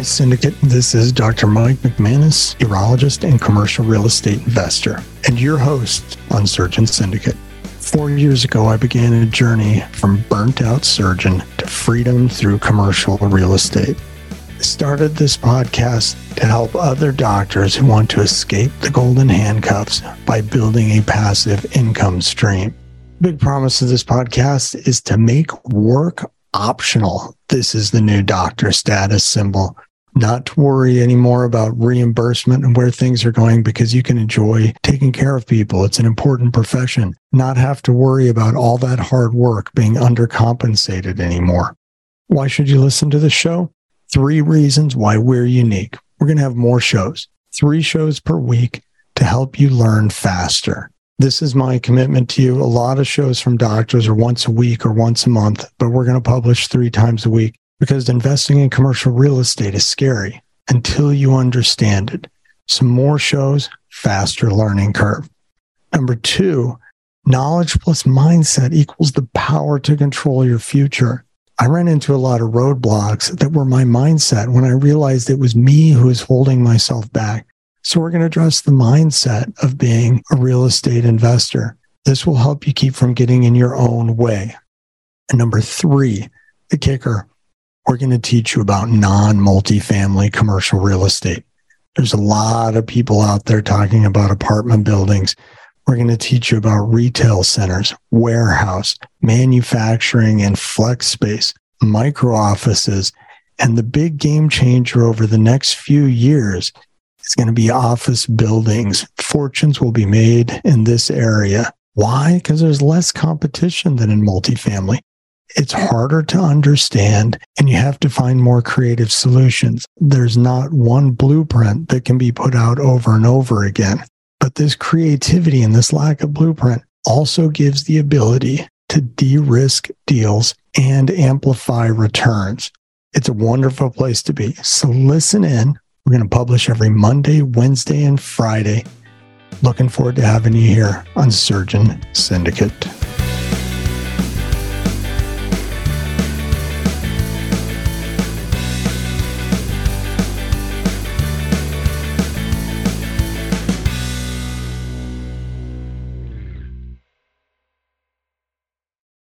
Hi, Syndicate. This is Dr. Mike McManus, urologist and commercial real estate investor, and your host on Surgeon Syndicate. Four years ago, I began a journey from burnt out surgeon to freedom through commercial real estate. I started this podcast to help other doctors who want to escape the golden handcuffs by building a passive income stream. Big promise of this podcast is to make work optional. This is the new doctor status symbol. Not to worry anymore about reimbursement and where things are going because you can enjoy taking care of people. It's an important profession. Not have to worry about all that hard work being undercompensated anymore. Why should you listen to the show? Three reasons why we're unique. We're going to have more shows, three shows per week to help you learn faster. This is my commitment to you. A lot of shows from doctors are once a week or once a month, but we're going to publish three times a week because investing in commercial real estate is scary until you understand it. Some more shows, faster learning curve. Number two, knowledge plus mindset equals the power to control your future. I ran into a lot of roadblocks that were my mindset when I realized it was me who was holding myself back. So we're going to address the mindset of being a real estate investor. This will help you keep from getting in your own way. And number three, the kicker, we're going to teach you about non multifamily commercial real estate. There's a lot of people out there talking about apartment buildings. We're going to teach you about retail centers, warehouse, manufacturing and flex space, micro offices. And the big game changer over the next few years is going to be office buildings. Fortunes will be made in this area. Why? Because there's less competition than in multifamily. It's harder to understand and you have to find more creative solutions. There's not one blueprint that can be put out over and over again. But this creativity and this lack of blueprint also gives the ability to de risk deals and amplify returns. It's a wonderful place to be. So listen in we're going to publish every Monday, Wednesday, and Friday. Looking forward to having you here on Surgeon Syndicate.